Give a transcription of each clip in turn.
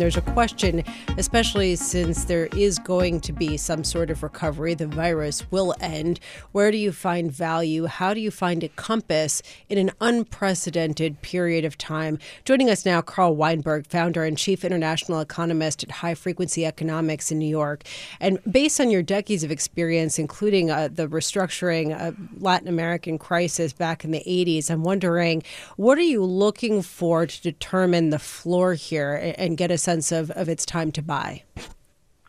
There's a question, especially since there is going to be some sort of recovery. The virus will end. Where do you find value? How do you find a compass in an unprecedented period of time? Joining us now, Carl Weinberg, founder and chief international economist at High Frequency Economics in New York. And based on your decades of experience, including uh, the restructuring of Latin American crisis back in the 80s, I'm wondering what are you looking for to determine the floor here and get a sense of, of its time to buy?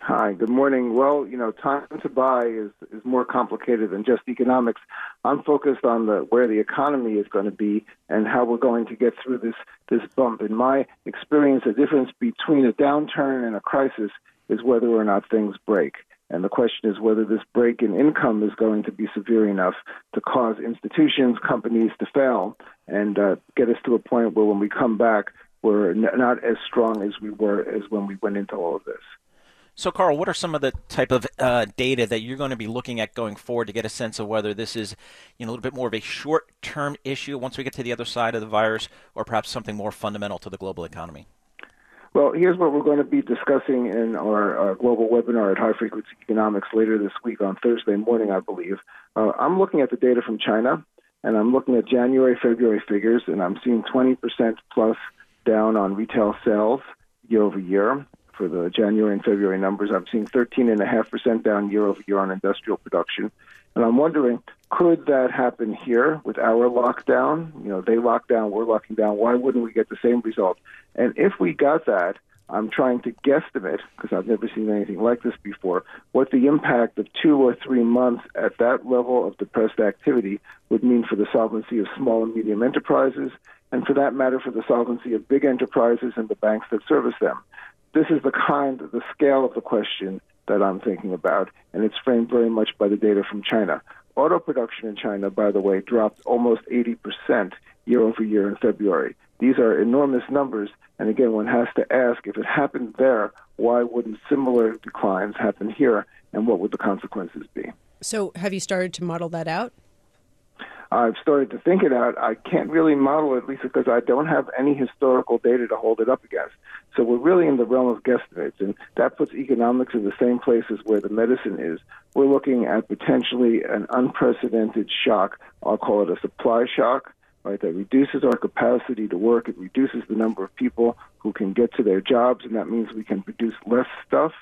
Hi, good morning. Well, you know, time to buy is, is more complicated than just economics. I'm focused on the where the economy is going to be and how we're going to get through this this bump. In my experience, the difference between a downturn and a crisis is whether or not things break. And the question is whether this break in income is going to be severe enough to cause institutions, companies to fail and uh, get us to a point where when we come back, we're not as strong as we were as when we went into all of this. So, Carl, what are some of the type of uh, data that you're going to be looking at going forward to get a sense of whether this is, you know, a little bit more of a short-term issue once we get to the other side of the virus, or perhaps something more fundamental to the global economy? Well, here's what we're going to be discussing in our, our global webinar at High Frequency Economics later this week on Thursday morning, I believe. Uh, I'm looking at the data from China, and I'm looking at January, February figures, and I'm seeing 20% plus down on retail sales year over year. For the January and February numbers, I'm seeing 13.5% down year over year on industrial production. And I'm wondering, could that happen here with our lockdown? You know, they lock down, we're locking down. Why wouldn't we get the same result? And if we got that, I'm trying to guesstimate, because I've never seen anything like this before, what the impact of two or three months at that level of depressed activity would mean for the solvency of small and medium enterprises and for that matter, for the solvency of big enterprises and the banks that service them. This is the kind, the scale of the question that I'm thinking about, and it's framed very much by the data from China. Auto production in China, by the way, dropped almost 80% year over year in February. These are enormous numbers, and again, one has to ask if it happened there, why wouldn't similar declines happen here, and what would the consequences be? So, have you started to model that out? I've started to think it out. I can't really model it, Lisa, because I don't have any historical data to hold it up against. So we're really in the realm of guesstimates, and that puts economics in the same place as where the medicine is. We're looking at potentially an unprecedented shock. I'll call it a supply shock, right? That reduces our capacity to work. It reduces the number of people who can get to their jobs, and that means we can produce less stuff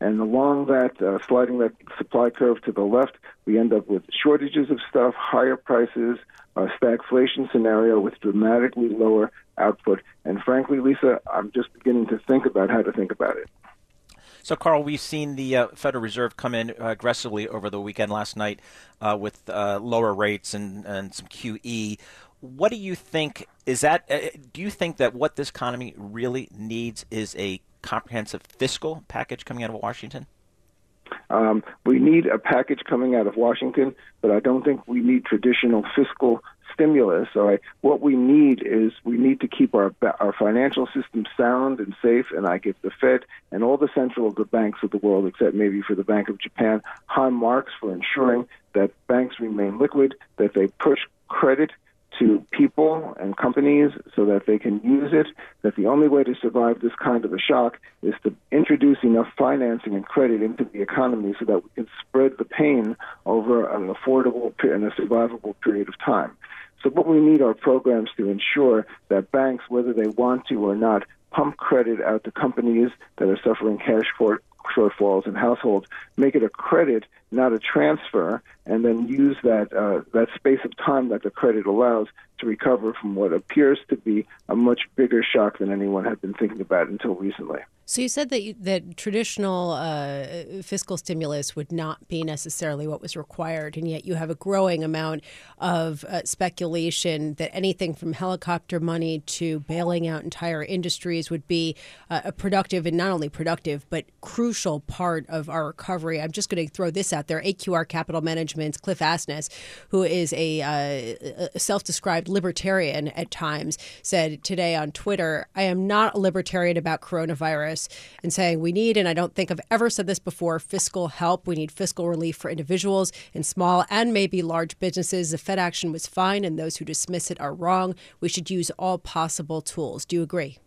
and along that, uh, sliding that supply curve to the left, we end up with shortages of stuff, higher prices, a stagflation scenario with dramatically lower output. And frankly, Lisa, I'm just beginning to think about how to think about it. So, Carl, we've seen the uh, Federal Reserve come in uh, aggressively over the weekend last night uh, with uh, lower rates and, and some QE. What do you think is that? Uh, do you think that what this economy really needs is a comprehensive fiscal package coming out of Washington? Um, we need a package coming out of Washington, but I don't think we need traditional fiscal stimulus. All right, what we need is we need to keep our our financial system sound and safe. And I give the Fed and all the central the banks of the world, except maybe for the Bank of Japan, high marks for ensuring that banks remain liquid, that they push credit to people and companies so that they can use it, that the only way to survive this kind of a shock is to introduce enough financing and credit into the economy so that we can spread the pain over an affordable and a survivable period of time. So what we need are programs to ensure that banks, whether they want to or not, pump credit out to companies that are suffering cash shortfalls in households, make it a credit, not a transfer, and then use that uh, that space of time that the credit allows to recover from what appears to be a much bigger shock than anyone had been thinking about until recently. So you said that you, that traditional uh, fiscal stimulus would not be necessarily what was required, and yet you have a growing amount of uh, speculation that anything from helicopter money to bailing out entire industries would be uh, a productive and not only productive but crucial part of our recovery. I'm just going to throw this out there: AQR Capital Management's Cliff Asness, who is a, uh, a self-described libertarian at times, said today on Twitter, "I am not a libertarian about coronavirus." and saying we need, and I don't think I've ever said this before, fiscal help. We need fiscal relief for individuals and small and maybe large businesses. The Fed action was fine, and those who dismiss it are wrong. We should use all possible tools. Do you agree?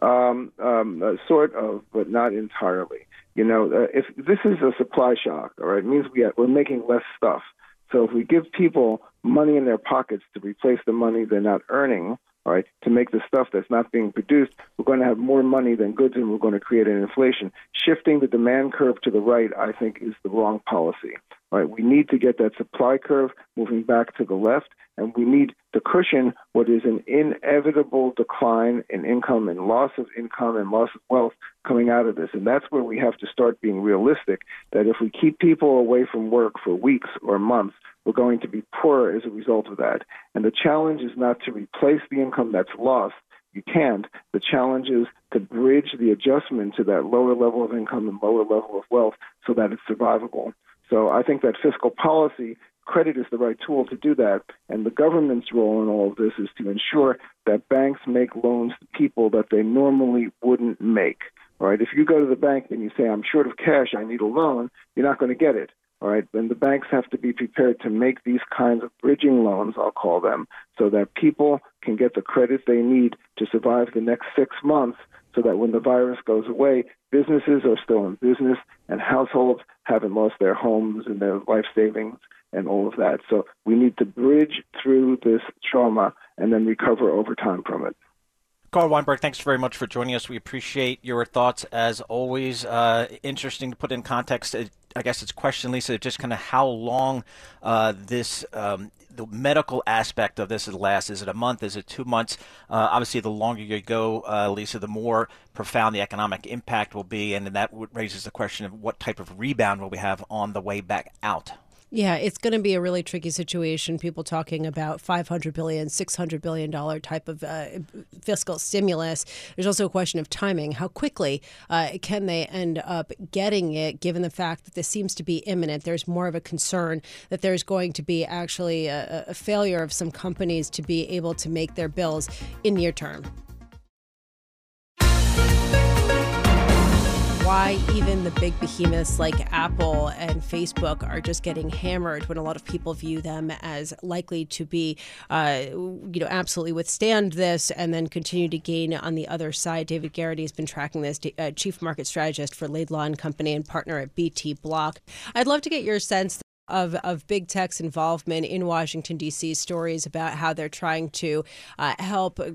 Um, um, uh, sort of, but not entirely. You know, uh, if this is a supply shock, all right, it means we we're making less stuff. So if we give people money in their pockets to replace the money they're not earning, all right, to make the stuff that's not being produced, we're going to have more money than goods and we're going to create an inflation. Shifting the demand curve to the right, I think, is the wrong policy. Right, we need to get that supply curve moving back to the left, and we need to cushion what is an inevitable decline in income and loss of income and loss of wealth coming out of this. And that's where we have to start being realistic that if we keep people away from work for weeks or months, we're going to be poorer as a result of that. And the challenge is not to replace the income that's lost. You can't. The challenge is to bridge the adjustment to that lower level of income and lower level of wealth so that it's survivable. So I think that fiscal policy credit is the right tool to do that. And the government's role in all of this is to ensure that banks make loans to people that they normally wouldn't make. All right. If you go to the bank and you say, I'm short of cash, I need a loan, you're not going to get it. All right, and the banks have to be prepared to make these kinds of bridging loans, I'll call them, so that people can get the credit they need to survive the next six months so that when the virus goes away, businesses are still in business and households haven't lost their homes and their life savings and all of that. So we need to bridge through this trauma and then recover over time from it. Carl Weinberg, thanks very much for joining us. We appreciate your thoughts as always. Uh, interesting to put in context. I guess it's question, Lisa, just kind of how long uh, this um, the medical aspect of this last. Is it a month? Is it two months? Uh, obviously, the longer you go, uh, Lisa, the more profound the economic impact will be, and that raises the question of what type of rebound will we have on the way back out. Yeah, it's going to be a really tricky situation. People talking about 500 billion, 600 billion dollar type of uh, fiscal stimulus. There's also a question of timing. How quickly uh, can they end up getting it? Given the fact that this seems to be imminent, there's more of a concern that there's going to be actually a, a failure of some companies to be able to make their bills in near term. Why even the big behemoths like Apple and Facebook are just getting hammered when a lot of people view them as likely to be, uh, you know, absolutely withstand this and then continue to gain on the other side. David Garrity has been tracking this, uh, chief market strategist for Laidlaw and Company and partner at BTblock. I'd love to get your sense of, of big tech's involvement in Washington, D.C., stories about how they're trying to uh, help uh,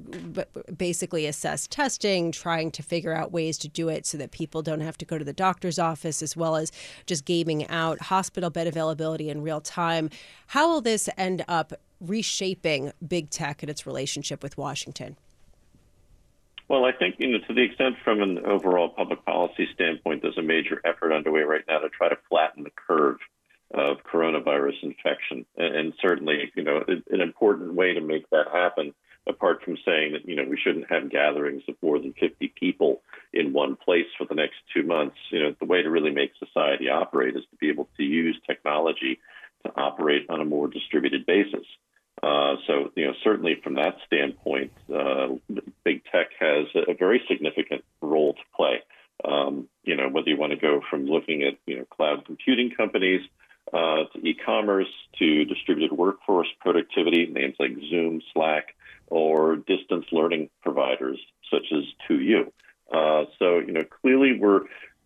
basically assess testing, trying to figure out ways to do it so that people don't have to go to the doctor's office, as well as just gaming out hospital bed availability in real time. How will this end up reshaping big tech and its relationship with Washington? Well, I think you know to the extent from an overall public policy standpoint, there's a major effort underway right now to try to flatten the curve of coronavirus infection. And, and certainly, you know, an important way to make that happen, apart from saying that, you know, we shouldn't have gatherings of more than 50 people in one place for the next two months, you know, the way to really make society operate is to be able to use technology to operate on a more distributed basis. Uh, so, you know, certainly from that standpoint, uh, big tech has a, a very significant role to play. Um, you know, whether you want to go from looking at, you know, cloud computing companies uh, to e-commerce, to distributed workforce productivity, names like Zoom, Slack, or distance learning providers such as 2U. Uh, so, you know, clearly we're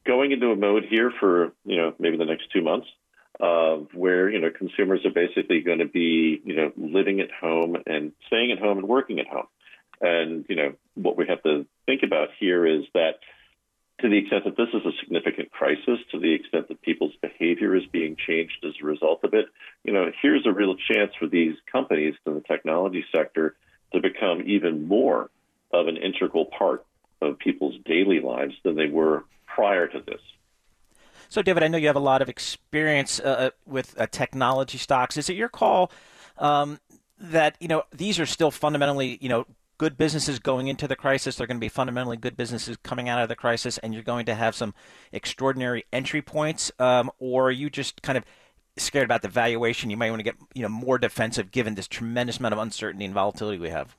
going into a mode here for, you know, maybe the next two months uh, where, you know, consumers are basically going to be, you know, living at home and staying at home and working at home. And, you know, what we have to think about here is that to the extent that this is a significant crisis, to the extent that people's behavior is being changed as a result of it, you know, here's a real chance for these companies in the technology sector to become even more of an integral part of people's daily lives than they were prior to this. So, David, I know you have a lot of experience uh, uh with uh, technology stocks. Is it your call um, that you know these are still fundamentally you know good businesses going into the crisis? They're going to be fundamentally good businesses coming out of the crisis, and you're going to have some extraordinary entry points, um, or are you just kind of scared about the valuation? You might want to get you know more defensive given this tremendous amount of uncertainty and volatility we have.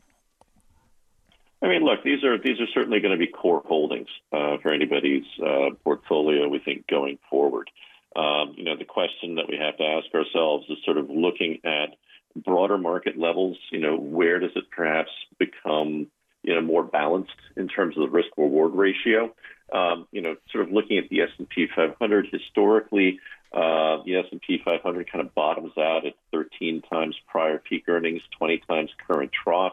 I mean, look, these are these are certainly going to be core holdings uh, for anybody's uh, portfolio. We think going forward. Um, you know, the question that we have to ask ourselves is sort of looking at broader market levels. You know, where does it perhaps become you know more balanced in terms of the risk reward ratio? Um, you know, sort of looking at the S and P 500 historically, uh, the S&P 500 kind of bottoms out at 13 times prior peak earnings, 20 times current trough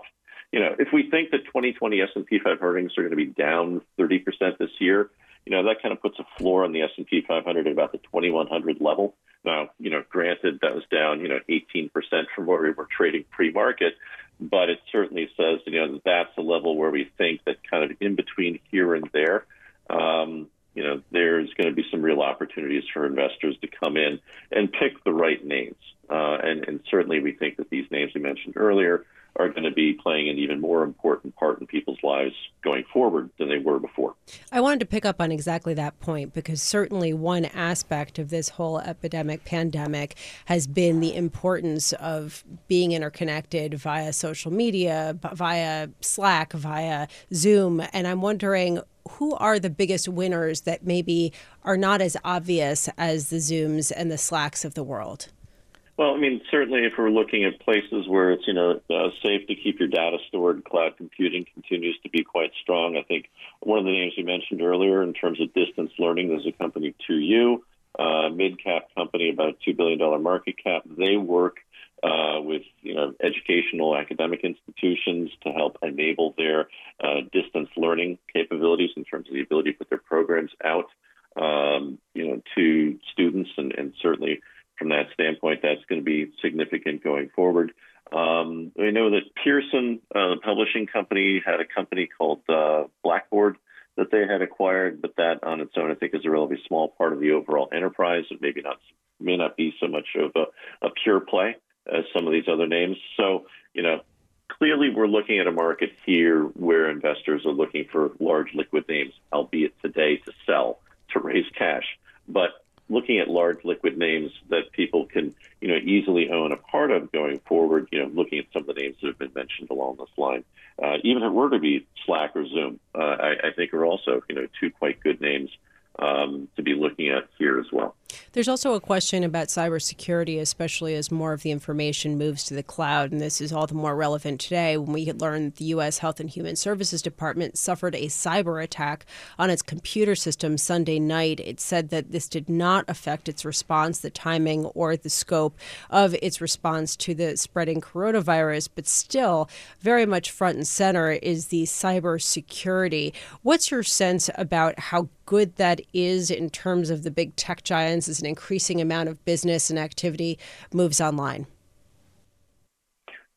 you know, if we think that 2020 S&P 500 earnings are going to be down 30% this year, you know, that kind of puts a floor on the S&P 500 at about the 2100 level. Now, you know, granted that was down, you know, 18% from where we were trading pre-market, but it certainly says, you know, that that's a level where we think that kind of in between here and there, um, you know, there's going to be some real opportunities for investors to come in and pick the right names. Uh, and, and certainly we think that these names we mentioned earlier are going to be playing an even more important part in people's lives going forward than they were before. I wanted to pick up on exactly that point because certainly one aspect of this whole epidemic pandemic has been the importance of being interconnected via social media, via Slack, via Zoom. And I'm wondering who are the biggest winners that maybe are not as obvious as the Zooms and the Slacks of the world? Well, I mean, certainly if we're looking at places where it's, you know, uh, safe to keep your data stored, cloud computing continues to be quite strong. I think one of the names you mentioned earlier in terms of distance learning, there's a company, 2U, uh, mid-cap company, about $2 billion market cap. They work uh, with, you know, educational academic institutions to help enable their uh, distance learning capabilities in terms of the ability to put their programs out, um, you know, to students and, and certainly – from that standpoint, that's going to be significant going forward. Um, I know that Pearson, uh, the publishing company, had a company called uh, Blackboard that they had acquired, but that on its own, I think, is a relatively small part of the overall enterprise. It maybe not may not be so much of a, a pure play as some of these other names. So, you know, clearly we're looking at a market here where investors are looking for large liquid names, albeit today to sell to raise cash. But looking at large liquid names that people can, you know, easily own a part of going forward, you know, looking at some of the names that have been mentioned along this line, uh, even if it were to be Slack or Zoom, uh, I, I think are also, you know, two quite good names um, to be looking at here as well. There's also a question about cybersecurity, especially as more of the information moves to the cloud. And this is all the more relevant today when we learned the U.S. Health and Human Services Department suffered a cyber attack on its computer system Sunday night. It said that this did not affect its response, the timing, or the scope of its response to the spreading coronavirus, but still very much front and center is the cybersecurity. What's your sense about how good that is in terms of the big tech giants as an increasing amount of business and activity moves online?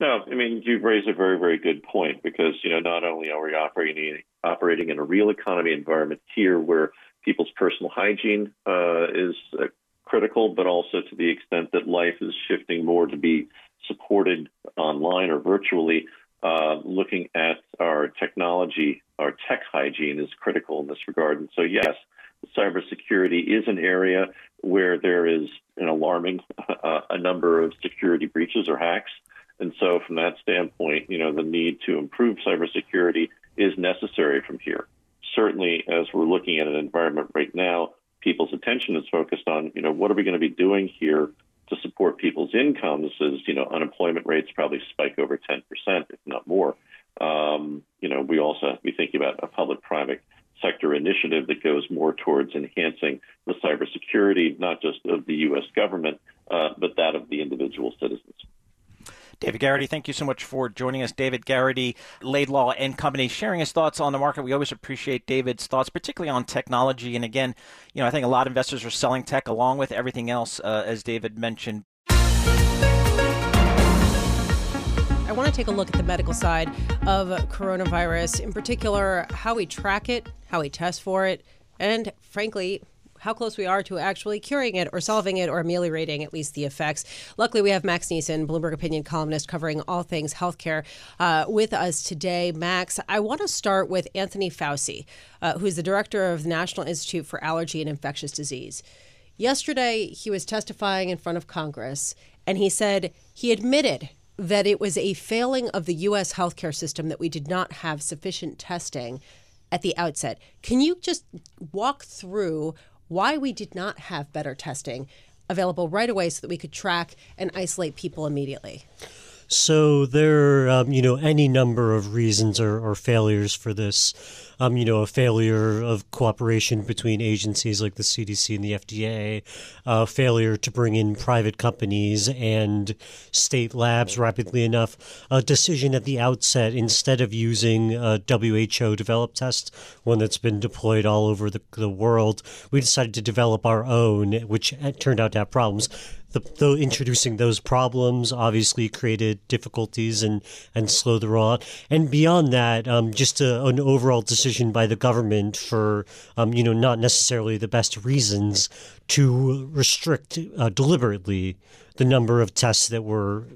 No, I mean you've raised a very, very good point because you know not only are we operating operating in a real economy environment here where people's personal hygiene uh, is uh, critical, but also to the extent that life is shifting more to be supported online or virtually. Uh, looking at our technology, our tech hygiene is critical in this regard. And so, yes, cybersecurity is an area where there is an alarming uh, a number of security breaches or hacks. And so, from that standpoint, you know, the need to improve cybersecurity is necessary from here. Certainly, as we're looking at an environment right now, people's attention is focused on, you know, what are we going to be doing here to support people's incomes as, you know, unemployment rates probably spike over 10%, if not more. Um, you know, we also have to be thinking about a public-private sector initiative that goes more towards enhancing the cybersecurity, not just of the U.S. government, uh, but that of the individual citizens. David Garrity, thank you so much for joining us. David Garrity, Laidlaw and Company, sharing his thoughts on the market. We always appreciate David's thoughts, particularly on technology. And again, you know, I think a lot of investors are selling tech along with everything else, uh, as David mentioned. I want to take a look at the medical side of coronavirus, in particular, how we track it, how we test for it, and frankly, how close we are to actually curing it or solving it or ameliorating at least the effects. Luckily, we have Max Nisen, Bloomberg opinion columnist, covering all things healthcare uh, with us today. Max, I want to start with Anthony Fauci, uh, who is the director of the National Institute for Allergy and Infectious Disease. Yesterday, he was testifying in front of Congress, and he said he admitted that it was a failing of the U.S. healthcare system that we did not have sufficient testing at the outset. Can you just walk through why we did not have better testing available right away so that we could track and isolate people immediately? So there, um, you know, any number of reasons or, or failures for this. Um, you know, a failure of cooperation between agencies like the CDC and the FDA, a failure to bring in private companies and state labs rapidly enough, a decision at the outset instead of using a WHO developed test, one that's been deployed all over the, the world, we decided to develop our own, which turned out to have problems the, the, introducing those problems obviously created difficulties and and slowed the rollout. And beyond that, um, just a, an overall decision by the government for um, you know not necessarily the best reasons to restrict uh, deliberately the number of tests that were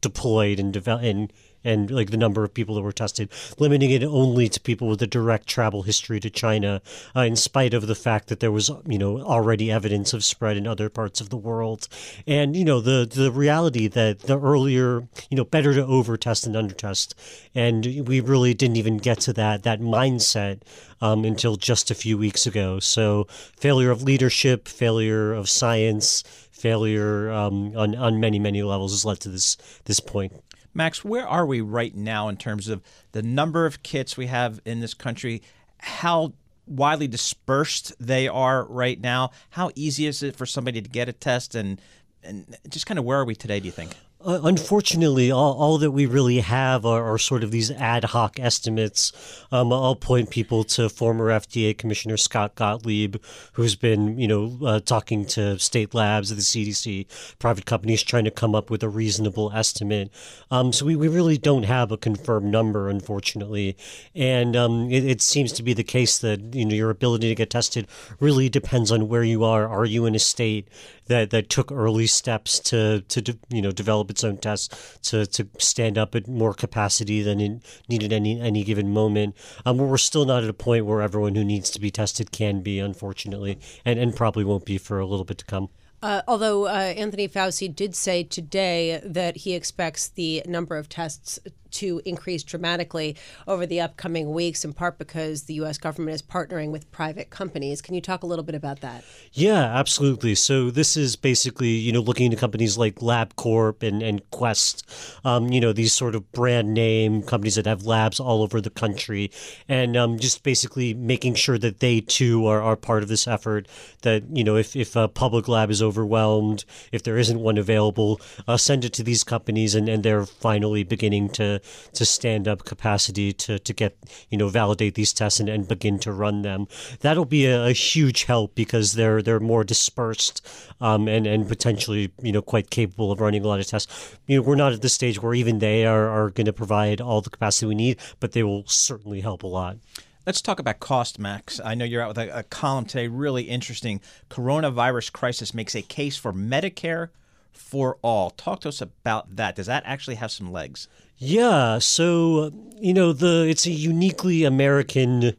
deployed and developed and and like the number of people that were tested, limiting it only to people with a direct travel history to China, uh, in spite of the fact that there was you know already evidence of spread in other parts of the world, and you know the the reality that the earlier you know better to over test than under test, and we really didn't even get to that that mindset um, until just a few weeks ago. So failure of leadership, failure of science, failure um, on on many many levels has led to this this point. Max, where are we right now in terms of the number of kits we have in this country? How widely dispersed they are right now? How easy is it for somebody to get a test? And, and just kind of where are we today, do you think? Uh, unfortunately, all, all that we really have are, are sort of these ad hoc estimates. Um, I'll point people to former FDA Commissioner Scott Gottlieb, who's been, you know, uh, talking to state labs, the CDC, private companies, trying to come up with a reasonable estimate. Um, so we, we really don't have a confirmed number, unfortunately. And um, it, it seems to be the case that, you know, your ability to get tested really depends on where you are. Are you in a state that, that took early steps to, to, you know, develop its own tests to, to stand up at more capacity than it needed any any given moment. Um, we're still not at a point where everyone who needs to be tested can be, unfortunately, and, and probably won't be for a little bit to come. Uh, although uh, Anthony Fauci did say today that he expects the number of tests to increase dramatically over the upcoming weeks, in part because the U.S. government is partnering with private companies. Can you talk a little bit about that? Yeah, absolutely. So this is basically, you know, looking to companies like LabCorp and, and Quest, um, you know, these sort of brand name companies that have labs all over the country, and um, just basically making sure that they too are, are part of this effort. That, you know, if, if a public lab is overwhelmed, if there isn't one available, uh, send it to these companies, and, and they're finally beginning to to stand up capacity to, to get, you know, validate these tests and, and begin to run them. That'll be a, a huge help because they're they're more dispersed um, and, and potentially, you know, quite capable of running a lot of tests. You know, we're not at the stage where even they are, are going to provide all the capacity we need, but they will certainly help a lot. Let's talk about cost, Max. I know you're out with a, a, column today, really interesting. Coronavirus crisis makes a case for Medicare for all. Talk to us about that. Does that actually have some legs? Yeah, so you know the it's a uniquely American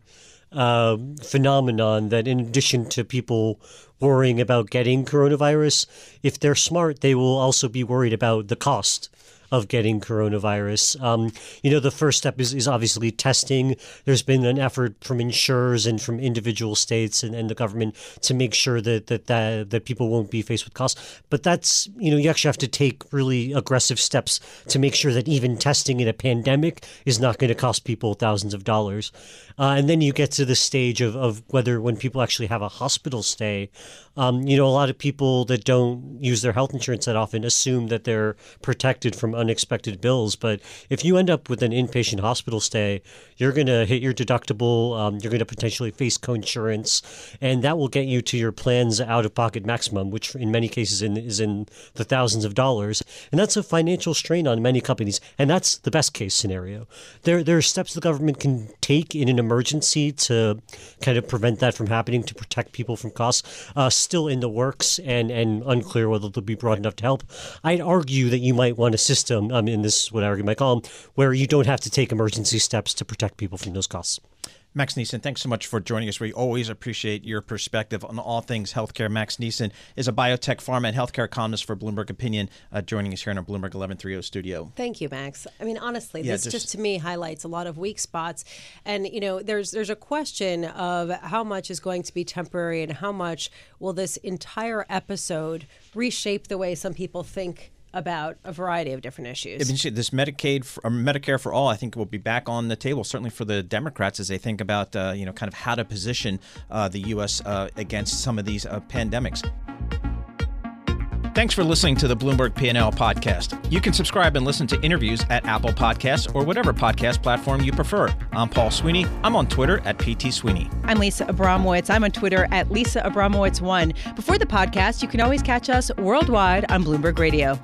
uh, phenomenon that in addition to people worrying about getting coronavirus, if they're smart, they will also be worried about the cost of getting coronavirus. Um, you know, the first step is, is obviously testing. There's been an effort from insurers and from individual states and, and the government to make sure that, that, that, that people won't be faced with costs. But that's, you know, you actually have to take really aggressive steps to make sure that even testing in a pandemic is not going to cost people thousands of dollars. Uh, and then you get to the stage of, of whether when people actually have a hospital stay, um, you know, a lot of people that don't use their health insurance that often assume that they're protected from unexpected bills. But if you end up with an inpatient hospital stay, you're going to hit your deductible. Um, you're going to potentially face co-insurance, and that will get you to your plan's out-of-pocket maximum, which in many cases in, is in the thousands of dollars, and that's a financial strain on many companies. And that's the best case scenario. There, there are steps the government can take in an emergency to kind of prevent that from happening to protect people from costs. Uh, still in the works and and unclear whether they'll be broad enough to help. I'd argue that you might want a system. I mean, this is what I argue my column, where you don't have to take emergency steps to protect people from those costs. Max Nisen, thanks so much for joining us. We always appreciate your perspective on all things healthcare. Max Nisen is a biotech, pharma, and healthcare columnist for Bloomberg Opinion, uh, joining us here in our Bloomberg 1130 studio. Thank you, Max. I mean, honestly, yeah, this just, just, to me highlights a lot of weak spots, and you know, there's there's a question of how much is going to be temporary and how much will this entire episode reshape the way some people think about a variety of different issues. I mean, This Medicaid, for, Medicare for all, I think will be back on the table, certainly for the Democrats as they think about, uh, you know, kind of how to position uh, the U.S. Uh, against some of these uh, pandemics. Thanks for listening to the Bloomberg P&L podcast. You can subscribe and listen to interviews at Apple Podcasts or whatever podcast platform you prefer. I'm Paul Sweeney. I'm on Twitter at PT Sweeney. I'm Lisa Abramowicz. I'm on Twitter at Lisa Abramowicz1. Before the podcast, you can always catch us worldwide on Bloomberg Radio.